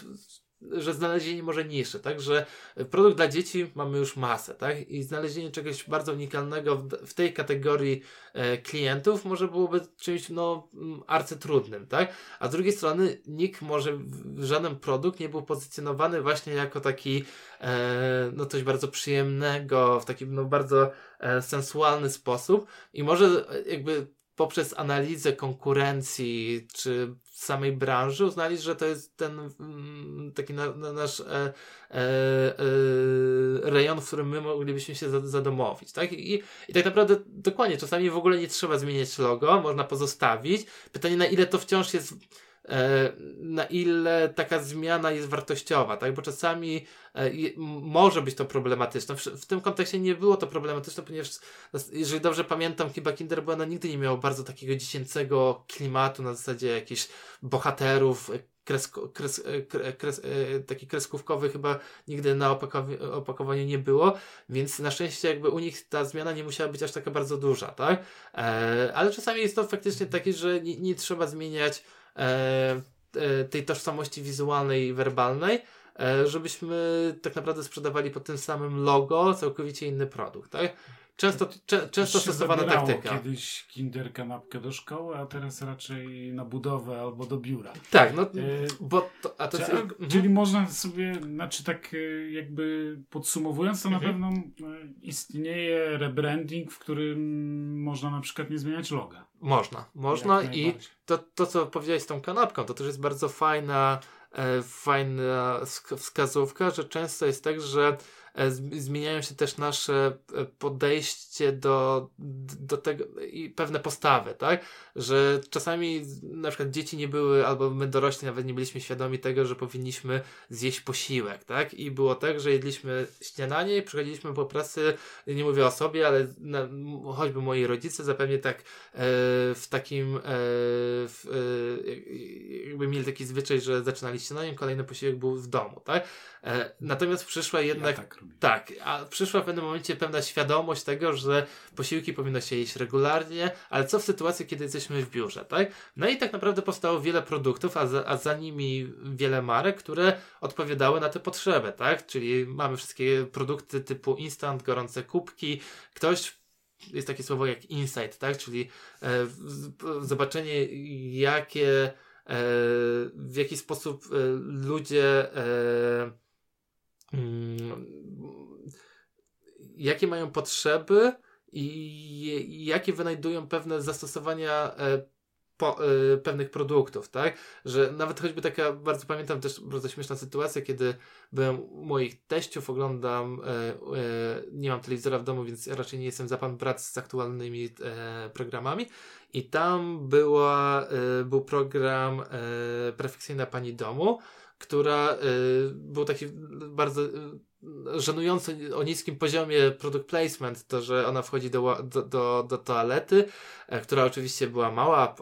że znalezienie może niższe, tak, że produkt dla dzieci mamy już masę, tak, i znalezienie czegoś bardzo unikalnego w, w tej kategorii e, klientów może byłoby czymś, no, mm, arcytrudnym, tak, a z drugiej strony nikt może, żaden produkt nie był pozycjonowany właśnie jako taki, e, no, coś bardzo przyjemnego, w taki, no, bardzo e, sensualny sposób i może e, jakby poprzez analizę konkurencji czy samej branży uznali, że to jest ten mm, taki na, na nasz e, e, e, rejon, w którym my moglibyśmy się zadomowić. Tak? I, I tak naprawdę dokładnie, czasami w ogóle nie trzeba zmieniać logo, można pozostawić. Pytanie, na ile to wciąż jest na ile taka zmiana jest wartościowa, tak? Bo czasami e, może być to problematyczne. W, tym kontekście nie było to problematyczne, ponieważ jeżeli dobrze pamiętam, chyba Kinder Bueno nigdy nie miało bardzo takiego dziecięcego klimatu na zasadzie jakichś bohaterów, kresko, kres, e, kres, taki kreskówkowy chyba nigdy na opakowaniu nie było, więc na szczęście jakby u nich ta zmiana nie musiała być aż taka bardzo duża, tak? E, ale czasami jest to faktycznie takie, że nie, nie trzeba zmieniać E, e, tej tożsamości wizualnej i werbalnej, e, żebyśmy tak naprawdę sprzedawali pod tym samym logo całkowicie inny produkt, tak? Często, cze, często stosowana taktyka. kiedyś kinder kanapkę do szkoły, a teraz raczej na budowę albo do biura. Tak, no e, bo to, a to czyli, mhm. czyli można sobie, znaczy tak jakby podsumowując, to mhm. na pewno istnieje rebranding, w którym można na przykład nie zmieniać loga. Można, można i to, to, co powiedziałeś z tą kanapką, to też jest bardzo fajna, e, fajna wskazówka, że często jest tak, że e, zmieniają się też nasze e, podejście do, do tego i pewne postawy, tak? Że czasami na przykład dzieci nie były, albo my dorośli nawet nie byliśmy świadomi tego, że powinniśmy zjeść posiłek, tak? I było tak, że jedliśmy śniadanie i przychodziliśmy po pracy, nie mówię o sobie, ale na, choćby moi rodzice zapewne tak e, w takim e, w, e, jakby mieli taki zwyczaj, że zaczynali śniadaniem, kolejny posiłek był w domu, tak? E, natomiast przyszła jednak. Ja tak, tak, a przyszła w pewnym momencie pewna świadomość tego, że posiłki powinno się jeść regularnie, ale co w sytuacji, kiedy jesteśmy w biurze, tak? No i tak naprawdę powstało wiele produktów, a za, a za nimi wiele marek, które odpowiadały na tę potrzebę, tak? Czyli mamy wszystkie produkty typu instant, gorące kubki. Ktoś jest takie słowo jak insight, tak? Czyli e, zobaczenie, jakie, e, w jaki sposób e, ludzie e, jakie mają potrzeby i jakie wynajdują pewne zastosowania e, po, y, pewnych produktów, tak? Że nawet choćby taka, bardzo pamiętam też bardzo śmieszna sytuacja, kiedy byłem u moich teściów, oglądam, y, nie mam telewizora w domu, więc raczej nie jestem za pan brat z aktualnymi programami i tam była, był program Perfekcyjna Pani Domu, która był taki bardzo żenujący o niskim poziomie product placement, to, że ona wchodzi do, do, do, toalety, która oczywiście była mała,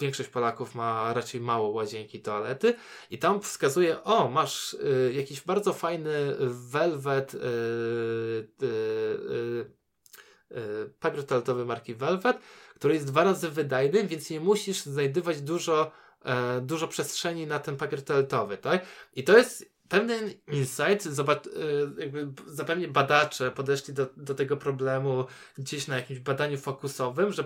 większość Polaków ma raczej mało łazienki, toalety. I tam wskazuje, o, masz y, jakiś bardzo fajny velvet y, y, y, y, papier toaletowy marki Velvet, który jest dwa razy wydajny, więc nie musisz znajdywać dużo, e, dużo przestrzeni na ten papier toaletowy, tak? I to jest pewien insight, y, jakby zapewne badacze podeszli do, do tego problemu gdzieś na jakimś badaniu fokusowym, że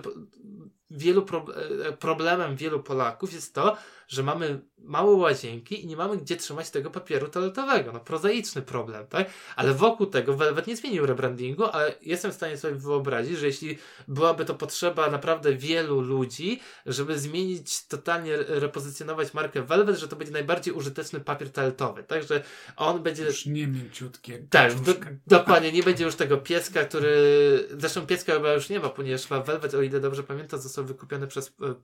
wielu pro, e, problemem wielu Polaków jest to, że mamy małe łazienki i nie mamy gdzie trzymać tego papieru toaletowego. No prozaiczny problem, tak? Ale wokół tego Velvet nie zmienił rebrandingu, ale jestem w stanie sobie wyobrazić, że jeśli byłaby to potrzeba naprawdę wielu ludzi, żeby zmienić, totalnie repozycjonować markę Velvet, że to będzie najbardziej użyteczny papier toaletowy, tak? Że on będzie... Już nie mięciutkie. Tak, do, dokładnie, nie będzie już tego pieska, który... Zresztą pieska chyba już nie ma, ponieważ Velvet, o ile dobrze pamiętam, został wykupiony przez e,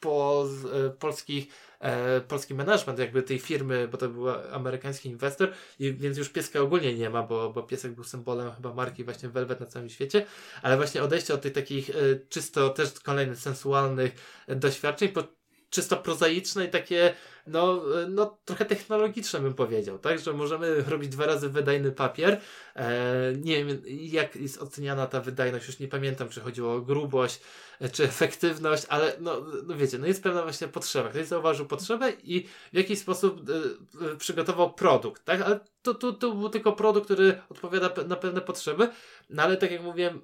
po, e, polskich, e, polski management jakby tej firmy, bo to był amerykański inwestor, i więc już pieska ogólnie nie ma, bo, bo piesek był symbolem chyba marki właśnie Velvet na całym świecie, ale właśnie odejście od tych takich czysto też kolejnych sensualnych doświadczeń po czysto prozaiczne i takie no, no trochę technologiczne bym powiedział, tak, że możemy robić dwa razy wydajny papier. E, nie wiem, jak jest oceniana ta wydajność, już nie pamiętam, czy chodziło o grubość, e, czy efektywność, ale no, no wiecie, no jest pewna właśnie potrzeba. Ktoś zauważył potrzebę i w jakiś sposób e, przygotował produkt, tak, ale to, to, to był tylko produkt, który odpowiada na pewne potrzeby, no ale tak jak mówiłem,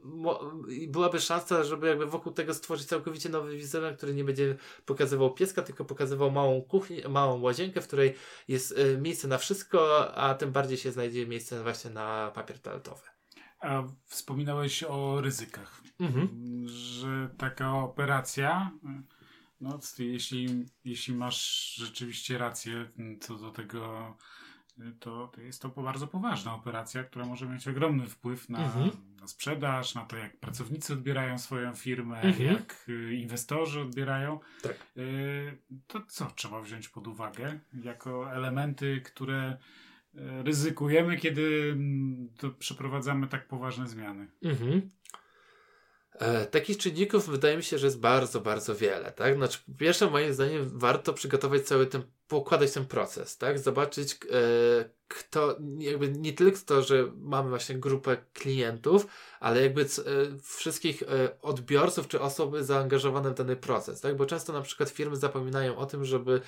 byłaby szansa, żeby jakby wokół tego stworzyć całkowicie nowy wizerunek, który nie będzie pokazywał pieska, tylko pokazywał małą kuchnię, małą łazienkę, w której jest y, miejsce na wszystko, a tym bardziej się znajdzie miejsce właśnie na papier toaletowy. A wspominałeś o ryzykach, mhm. że taka operacja, no, jeśli, jeśli masz rzeczywiście rację co do tego to, to jest to bardzo poważna operacja, która może mieć ogromny wpływ na, mhm. na sprzedaż, na to, jak pracownicy odbierają swoją firmę, mhm. jak y, inwestorzy odbierają. Tak. Y, to co trzeba wziąć pod uwagę jako elementy, które y, ryzykujemy, kiedy mm, przeprowadzamy tak poważne zmiany? Mhm. E, takich czynników wydaje mi się, że jest bardzo, bardzo wiele. Tak? Znaczy, po pierwsze, moim zdaniem, warto przygotować cały ten, poukładać ten proces, tak? Zobaczyć, e, kto, jakby nie tylko to, że mamy właśnie grupę klientów, ale jakby e, wszystkich e, odbiorców czy osoby zaangażowane w dany proces, tak? Bo często na przykład firmy zapominają o tym, żeby,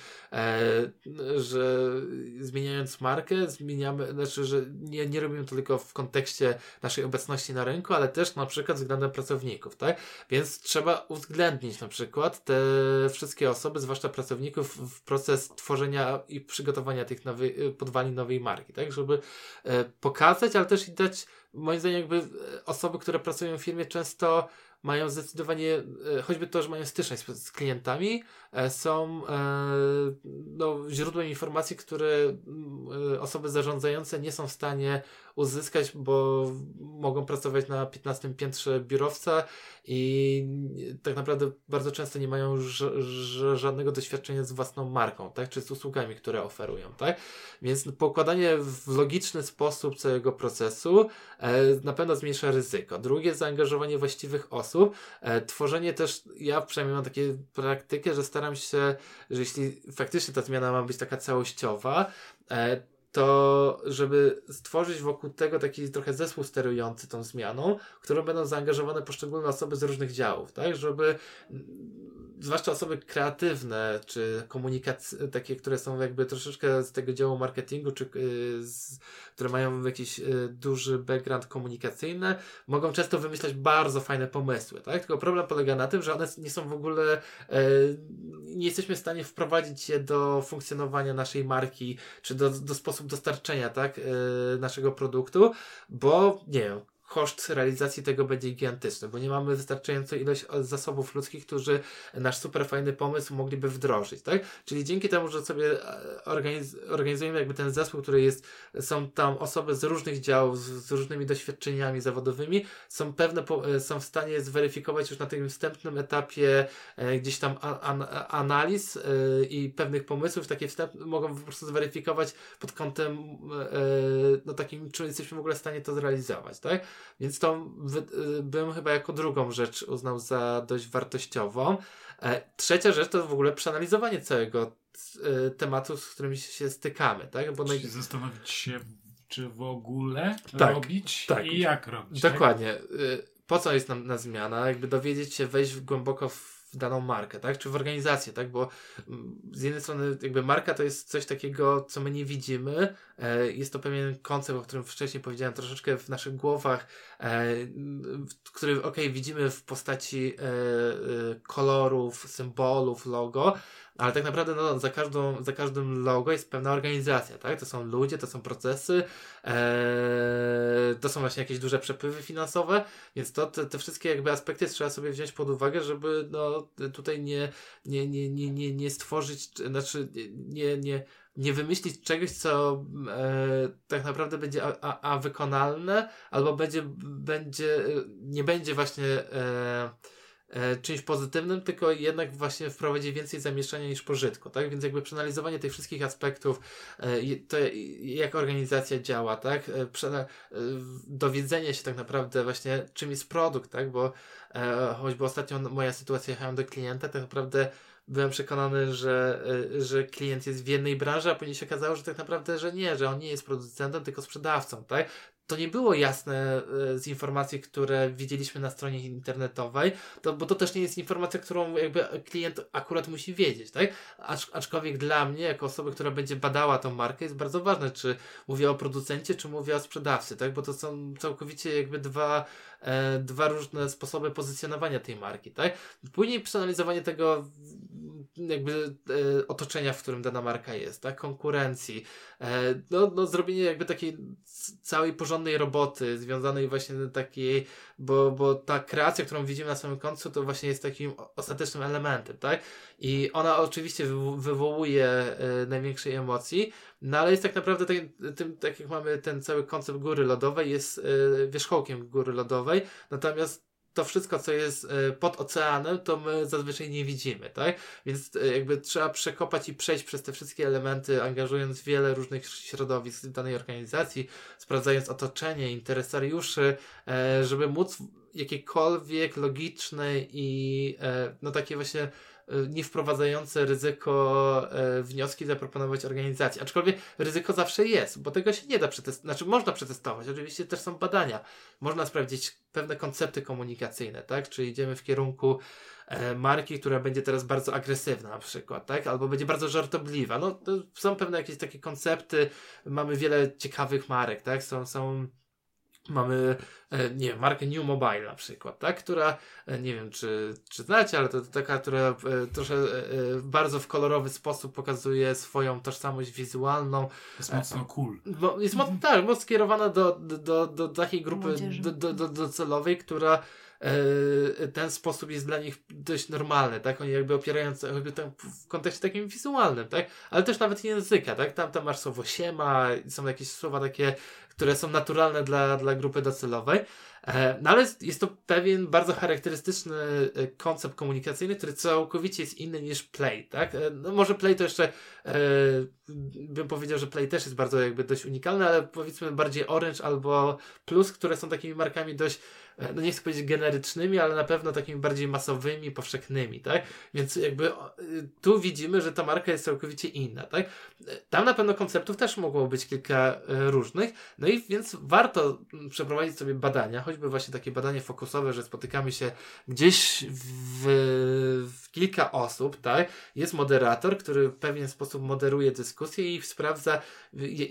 że zmieniając markę, zmieniamy, znaczy, że nie, nie robimy to tylko w kontekście naszej obecności na rynku, ale też na przykład względem pracowników, tak? Więc trzeba uwzględnić na przykład te wszystkie osoby, zwłaszcza pracowników, w proces tworzenia i przygotowania tych nowych, podwalin nowej marki, tak? Żeby e, pokazać, ale też i dać moim zdaniem jakby e, osoby, które pracują w firmie często mają zdecydowanie, e, choćby to, że mają styczność z, z klientami, są no, źródłem informacji, które osoby zarządzające nie są w stanie uzyskać, bo mogą pracować na 15 piętrze biurowca i tak naprawdę bardzo często nie mają żadnego doświadczenia z własną marką, tak? Czy z usługami, które oferują, tak? Więc pokładanie w logiczny sposób całego procesu e, na pewno zmniejsza ryzyko. Drugie, zaangażowanie właściwych osób. E, tworzenie też, ja przynajmniej mam takie praktykę, że staram się, że jeśli faktycznie ta zmiana ma być taka całościowa, e, to żeby stworzyć wokół tego taki trochę zespół sterujący tą zmianą, w którą będą zaangażowane poszczególne osoby z różnych działów, tak? Żeby zwłaszcza osoby kreatywne, czy komunikacyjne, takie, które są jakby troszeczkę z tego działu marketingu, czy yy, z, które mają jakiś yy, duży background komunikacyjny, mogą często wymyślać bardzo fajne pomysły, tak? Tylko problem polega na tym, że one nie są w ogóle, yy, nie jesteśmy w stanie wprowadzić je do funkcjonowania naszej marki, czy do, do sposobu dostarczenia, tak? Y, naszego produktu, bo nie wiem, koszt realizacji tego będzie gigantyczny, bo nie mamy wystarczającej ilość zasobów ludzkich, którzy nasz super fajny pomysł mogliby wdrożyć, tak? Czyli dzięki temu, że sobie e, organiz organizujemy jakby ten zespół, który jest, są tam osoby z różnych działów, z, z różnymi doświadczeniami zawodowymi, są pewne, e, są w stanie zweryfikować już na tym wstępnym etapie e, gdzieś tam an analiz e, i pewnych pomysłów, takie wstępne mogą po prostu zweryfikować pod kątem e, no takim, czy jesteśmy w ogóle w stanie to zrealizować, tak? Więc to y, bym chyba jako drugą rzecz uznał za dość wartościową. E, trzecia rzecz to w ogóle przeanalizowanie całego y, tematu, z którym się stykamy, tak? Bo Czyli naj... zastanowić się, czy w ogóle tak, robić tak. i jak robić. Tak? Dokładnie. Tak? Po co jest nam na zmiana? Jakby dowiedzieć się, wejść głęboko w daną markę, tak? Czy w organizację, tak? Bo mm, z jednej strony jakby marka to jest coś takiego, co my nie widzimy. E, jest to pewien koncept, o którym wcześniej powiedziałem, troszeczkę w naszych głowach, e, który, ok, widzimy w postaci e, kolorów, symbolów, logo, ale tak naprawdę no, za, każdą, za każdym logo jest pewna organizacja, tak? To są ludzie, to są procesy, ee, to są właśnie jakieś duże przepływy finansowe, więc to, te, te wszystkie jakby aspekty trzeba sobie wziąć pod uwagę, żeby no, tutaj nie, nie, nie, nie, nie, nie stworzyć, znaczy nie, nie, nie wymyślić czegoś, co e, tak naprawdę będzie a, a, a, wykonalne, albo będzie, będzie nie będzie właśnie e, czymś pozytywnym, tylko jednak właśnie wprowadzi więcej zamieszczenia niż pożytku, tak? Więc jakby przeanalizowanie tych wszystkich aspektów, e, to jak organizacja działa, tak? E, e, dowiedzenie się tak naprawdę właśnie czym jest produkt, tak? Bo e, choćby ostatnio moja sytuacja jechałem do klienta, tak naprawdę byłem przekonany, że, e, że klient jest w jednej branży, a później się okazało, że tak naprawdę, że nie, że on nie jest producentem, tylko sprzedawcą, tak? To nie było jasne e, z informacji, które widzieliśmy na stronie internetowej, to, bo to też nie jest informacja, którą jakby klient akurat musi wiedzieć, tak? Acz, aczkolwiek dla mnie, jako osoby, która będzie badała tą markę, jest bardzo ważne, czy mówię o producencie, czy mówię o sprzedawcy, tak? Bo to są całkowicie jakby dwa, e, dwa różne sposoby pozycjonowania tej marki, tak? Później przeanalizowanie tego jakby e, otoczenia, w którym dana marka jest, tak? Konkurencji, e, no, no zrobienie jakby takiej całej porządnej roboty związanej właśnie takiej, bo, bo ta kreacja, którą widzimy na samym końcu, to właśnie jest takim ostatecznym elementem, tak? I ona oczywiście wywołuje e, największej emocji, no ale jest tak naprawdę tak, tym, tak jak mamy ten cały koncept góry lodowej, jest e, wierzchołkiem góry lodowej, natomiast to wszystko, co jest e, pod oceanem, to my zazwyczaj nie widzimy, tak? Więc e, jakby trzeba przekopać i przejść przez te wszystkie elementy, angażując wiele różnych środowisk danej organizacji, sprawdzając otoczenie, interesariuszy, e, żeby móc jakiekolwiek logiczne i no takie właśnie nie wprowadzające ryzyko e, wnioski zaproponować organizacji. Aczkolwiek ryzyko zawsze jest, bo tego się nie da przetestować. Znaczy, można przetestować. Oczywiście też są badania. Można sprawdzić pewne koncepty komunikacyjne, tak? Czy idziemy w kierunku e, marki, która będzie teraz bardzo agresywna na przykład, tak? Albo będzie bardzo żartobliwa. No, są pewne jakieś takie koncepty. Mamy wiele ciekawych marek, tak? Są, są Mamy, e, nie wiem, markę New Mobile na przykład, tak? która, e, nie wiem czy, czy znacie, ale to, to taka, która e, troszkę bardzo w kolorowy sposób pokazuje swoją tożsamość wizualną. Jest mocno cool. Bo jest mo- tak, mocno skierowana do, do, do, do takiej grupy do, do, do, docelowej, która ten sposób jest dla nich dość normalny, tak? Oni jakby jakby tam w kontekście takim wizualnym, tak? Ale też nawet języka, tak? Tam, tam masz słowo siema, są jakieś słowa takie, które są naturalne dla, dla grupy docelowej. E, no ale jest to pewien bardzo charakterystyczny e, koncept komunikacyjny, który całkowicie jest inny niż Play, tak? E, no może Play to jeszcze e, bym powiedział, że Play też jest bardzo jakby dość unikalny, ale powiedzmy bardziej Orange albo Plus, które są takimi markami dość E, no nie chcę powiedzieć generycznymi, ale na pewno takimi bardziej masowymi, powszechnymi, tak? Więc jakby y, tu widzimy, że ta marka jest całkowicie inna, tak? E, tam na pewno konceptów też mogło być kilka e, różnych, no i więc warto przeprowadzić sobie badania, choćby właśnie takie badanie fokusowe, że spotykamy się gdzieś w, w kilka osób, tak? Jest moderator, który w pewien sposób moderuje dyskusję i sprawdza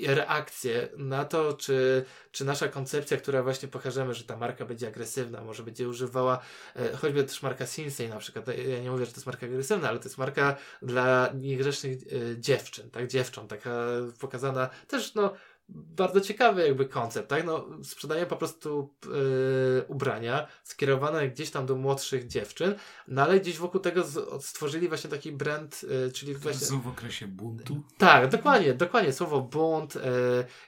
reakcję na to, czy, czy nasza koncepcja, która właśnie pokażemy, że ta marka będzie agresywna, może będzie używała, e, choćby też marka Sinsei na przykład, ja nie mówię, że to jest marka agresywna, ale to jest marka dla niegrzecznych e, dziewczyn, tak, dziewcząt, taka pokazana też, no, bardzo ciekawy jakby koncept, tak? No, sprzedają po prostu yy, ubrania skierowane gdzieś tam do młodszych dziewczyn, no ale gdzieś wokół tego z, stworzyli właśnie taki brand, yy, czyli właśnie... Są w okresie buntu? Tak, dokładnie, dokładnie. Słowo bunt, yy,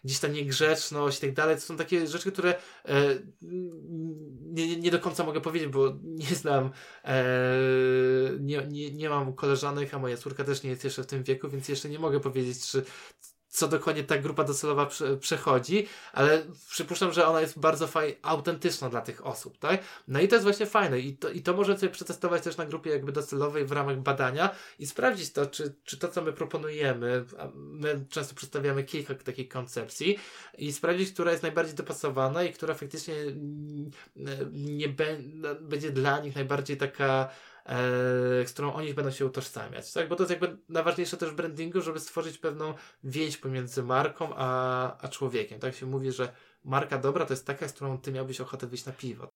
gdzieś ta niegrzeczność i tak dalej, to są takie rzeczy, które nie, nie do końca mogę powiedzieć, bo nie znam, nie, nie, nie mam koleżanek, a moja córka też nie jest jeszcze w tym wieku, więc jeszcze nie mogę powiedzieć, czy co dokładnie ta grupa docelowa prze, przechodzi, ale przypuszczam, że ona jest bardzo faj, autentyczna dla tych osób, tak? No i to jest właśnie fajne i to, i to możemy sobie przetestować też na grupie jakby docelowej w ramach badania i sprawdzić to, czy, czy to, co my proponujemy, my często przedstawiamy kilka takich koncepcji i sprawdzić, która jest najbardziej dopasowana i która faktycznie nie be, będzie dla nich najbardziej taka z którą oni będą się utożsamiać, tak? Bo to jest jakby najważniejsze też w brandingu, żeby stworzyć pewną więź pomiędzy marką a, a człowiekiem. Tak się mówi, że marka dobra to jest taka, z którą ty miałbyś ochotę wyjść na piwo.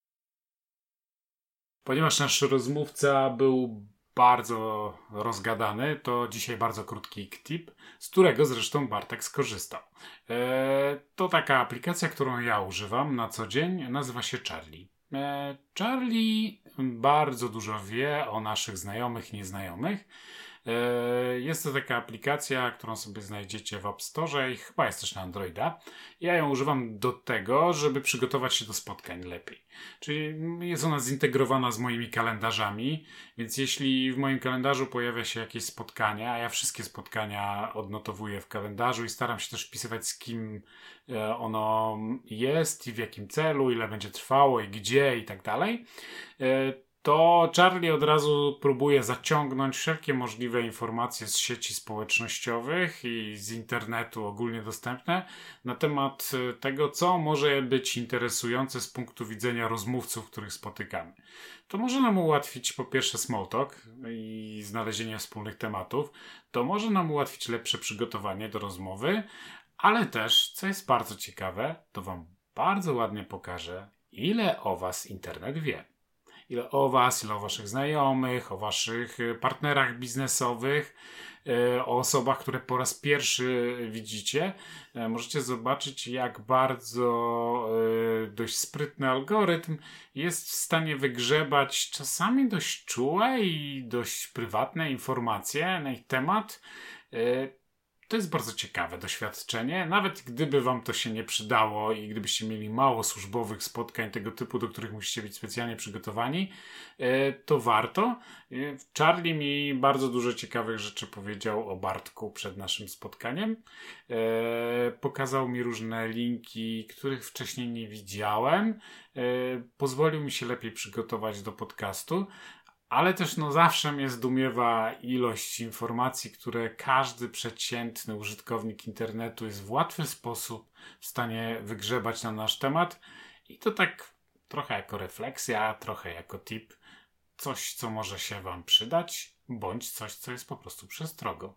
Ponieważ nasz rozmówca był bardzo rozgadany, to dzisiaj bardzo krótki tip, z którego zresztą Bartek skorzystał. Eee, to taka aplikacja, którą ja używam na co dzień, nazywa się Charlie. Eee, Charlie bardzo dużo wie o naszych znajomych nieznajomych. E, jest to taka aplikacja, którą sobie znajdziecie w App Store i chyba jest też na Androida. Ja ją używam do tego, żeby przygotować się do spotkań lepiej. Czyli jest ona zintegrowana z moimi kalendarzami, więc jeśli w moim kalendarzu pojawia się jakieś spotkanie, a ja wszystkie spotkania odnotowuję w kalendarzu i staram się też wpisywać z kim e, ono jest i w jakim celu, ile będzie trwało i gdzie i tak dalej, e, to Charlie od razu próbuje zaciągnąć wszelkie możliwe informacje z sieci społecznościowych i z internetu ogólnie dostępne na temat e, tego, co może być interesujące z punktu widzenia rozmówców, których spotykamy. To może nam ułatwić po pierwsze small talk i znalezienie wspólnych tematów, to może nam ułatwić lepsze przygotowanie do rozmowy, ale też, co jest bardzo ciekawe, to Wam bardzo ładnie pokażę, ile o Was internet wie ile o Was, ile o Waszych znajomych, o Waszych y, partnerach biznesowych, y, o osobach, które po raz pierwszy widzicie. Y, możecie zobaczyć, jak bardzo dość sprytny algorytm jest w stanie wygrzebać czasami dość czułe i dość prywatne informacje na ich temat to jest bardzo ciekawe doświadczenie. Nawet gdyby Wam to się nie przydało i gdybyście mieli mało służbowych spotkań tego typu, do których musicie być specjalnie przygotowani, e, to warto. E, Charlie mi bardzo dużo ciekawych rzeczy powiedział o Bartku przed naszym spotkaniem. E, pokazał mi różne linki, których wcześniej nie widziałem. Pozwolił mi się lepiej przygotować do podcastu ale też no zawsze mnie zdumiewa ilość informacji, które każdy przeciętny użytkownik internetu jest w łatwy sposób w stanie wygrzebać na nasz temat i to tak trochę jako refleksja, trochę jako tip, coś co może się Wam przydać, bądź coś co jest po prostu przestrogą.